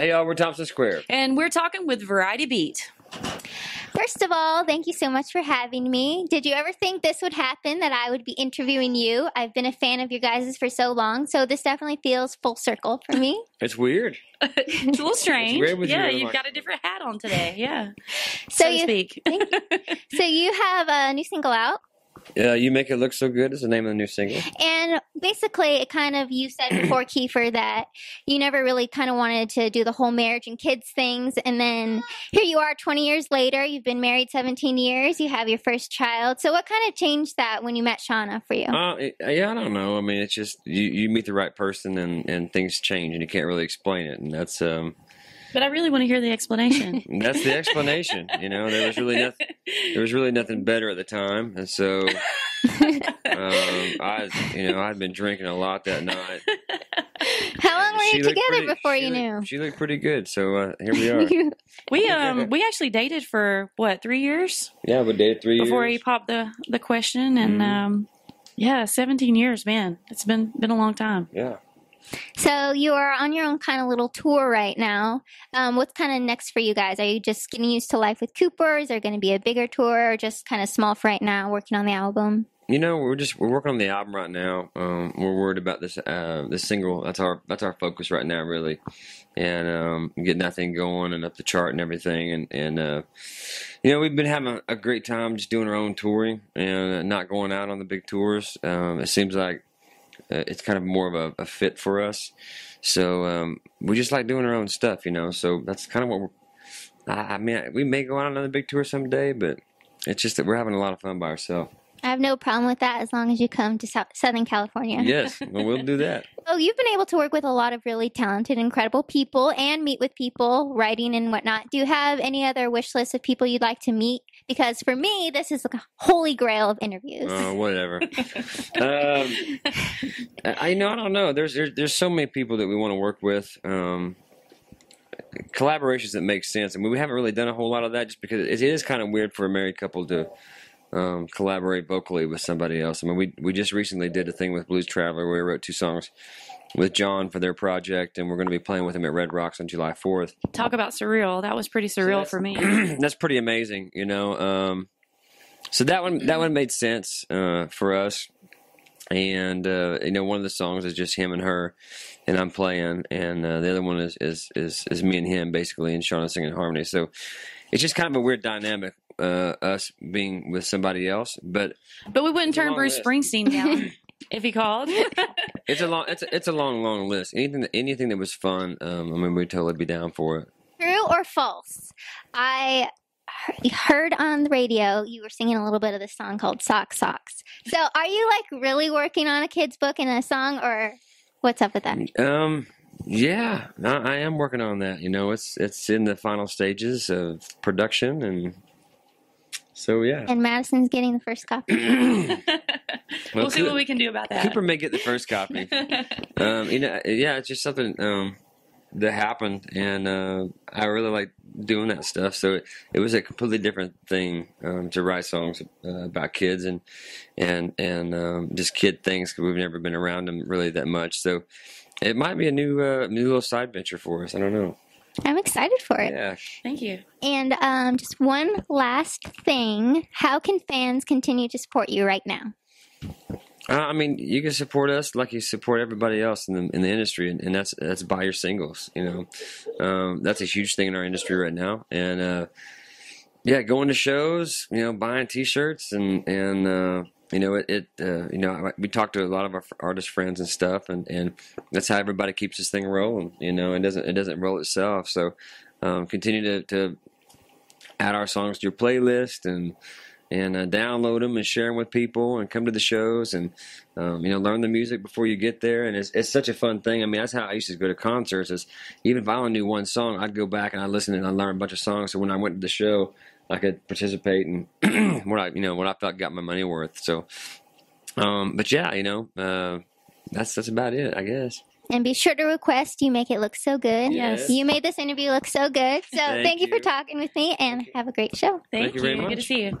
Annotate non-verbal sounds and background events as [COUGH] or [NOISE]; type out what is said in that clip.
Hey, y'all, we're Thompson Square. And we're talking with Variety Beat. First of all, thank you so much for having me. Did you ever think this would happen that I would be interviewing you? I've been a fan of your guys' for so long, so this definitely feels full circle for me. [LAUGHS] It's weird. It's a little strange. weird with yeah, you, you've like- got a different hat on today. [LAUGHS] Yeah, So so, to you speak. [LAUGHS] thank so you have a new single out Uh, you make it look so good is the name of the new single. and basically it kind of you said [CLEARS THROAT] before Keifer that you never really kind of wanted to do the whole marriage and kids things and then here you are 20 years later, you've been married 17 years, you have your first child. So what kind of changed that when you met Shawna for you? Uh, it- yeah, I don't know. I mean, it's just you, you meet the right person and, and things change and you can't really explain it. And that's um But I really want to hear the explanation. [LAUGHS] that's the explanation. you know, there was really nothing there was really nothing better at the time, and so [LAUGHS] um, I you know I'd been drinking a lot that night. [LAUGHS] How long were you together pretty- before you looked- knew? She looked pretty good, so uh, here we are. [LAUGHS] we [LAUGHS] um we actually dated for what three years yeah, we dated three before he popped the the question, and Mhm. um yeah, seventeen years, man. It's been been a long time. Yeah. So you are on your own kind of little tour right now. Um, what's kind of next for you guys? Are you just getting used to life with Cooper? Is there going to be a bigger tour, or just kind of small for right now, working on the album? You know, we're just we're working on the album right now. Um, we're worried about this uh, this single. That's our that's our focus right now, really, and um, getting that thing going and up the chart and everything. And and uh, you know, we've been having a, a great time just doing our own touring and not going out on the big tours. Um, it seems like uh, it's kind of more of a, a fit for us. So um, we just like doing our own stuff, you know. So that's kind of what we're. I, I mean, we may go on another big tour someday, but it's just that we're having a lot of fun by ourselves. I have no problem with that as long as you come to Sou- Southern California. yes, [LAUGHS] well, we'll do that. Oh, you've been able to work with a lot of really talented, incredible people and meet with people, writing and whatnot. Do you have any other wish list of people you'd like to meet? Because for me, this is like a holy grail of interviews. Oh, whatever. [LAUGHS] um, I know. I don't know. There's, there's there's so many people that we want to work with. Um, collaborations that make sense. I mean, we haven't really done a whole lot of that just because it is kind of weird for a married couple to um, collaborate vocally with somebody else. I mean, we we just recently did a thing with Blues Traveler where we wrote two songs with John for their project, and we're going to be playing with him at Red Rocks on July 4th. Talk about surreal. That was pretty surreal for me. [CLEARS THROAT] that's pretty amazing, you know. Um, so that one that one made sense uh, for us, and uh, you know one of the songs is just him and her, and I'm playing, and uh, the other one is, is is is me and him basically, and Shawna singing harmony. So it's just kind of a weird dynamic, uh, us being with somebody else, but But we wouldn't turn Bruce list. Springsteen down [LAUGHS] if he called. [LAUGHS] it's a long it's a, it's a long long list. Anything that, anything that was fun, um, I mean, we'd totally be down for it. True or false? I heard on the radio you were singing a little bit of this song called Sock Socks. So are you like really working on a kid's book and a song or what's up with that? Um, yeah, I, I am working on that. You know, it's it's in the final stages of production, and so yeah. And Madison's getting the first copy. [CLEARS THROAT] we'll [LAUGHS] Well, see what we can do about that. Cooper may get the first copy. [LAUGHS] um, you know, yeah, it's just something um, that happened, and uh, I really like doing that stuff. So it, it was a completely different thing um, to write songs uh, about kids and and and um, just kid things because we've never been around them really that much. So it might be a new uh, new little side venture for us. I don't know. I'm excited for it. Yeah. Thank you. And um, just one last thing. How can fans continue to support you right now? Uh, I mean, you can support us like you support everybody else in the in the industry, and, and that's that's buy your singles. You know, um, that's a huge thing in our industry right now. And uh, yeah, going to shows, you know, buying T-shirts, and and uh, you know, it, it uh, you know, we talk to a lot of our artist friends and stuff, and, and that's how everybody keeps this thing rolling. You know, it doesn't it doesn't roll itself. So um, continue to, to add our songs to your playlist and and uh, download them and share them with people and come to the shows and um, you know learn the music before you get there and it's, it's such a fun thing i mean that's how i used to go to concerts is even if i only knew one song i'd go back and i'd listen and i'd learn a bunch of songs so when i went to the show i could participate and [CLEARS THROAT] what i you know what i felt got my money worth so um, but yeah you know uh, that's that's about it i guess And be sure to request you make it look so good. Yes. You made this interview look so good. So Thank thank, you. for talking with me and have a great show. Thank, you very Good to see you.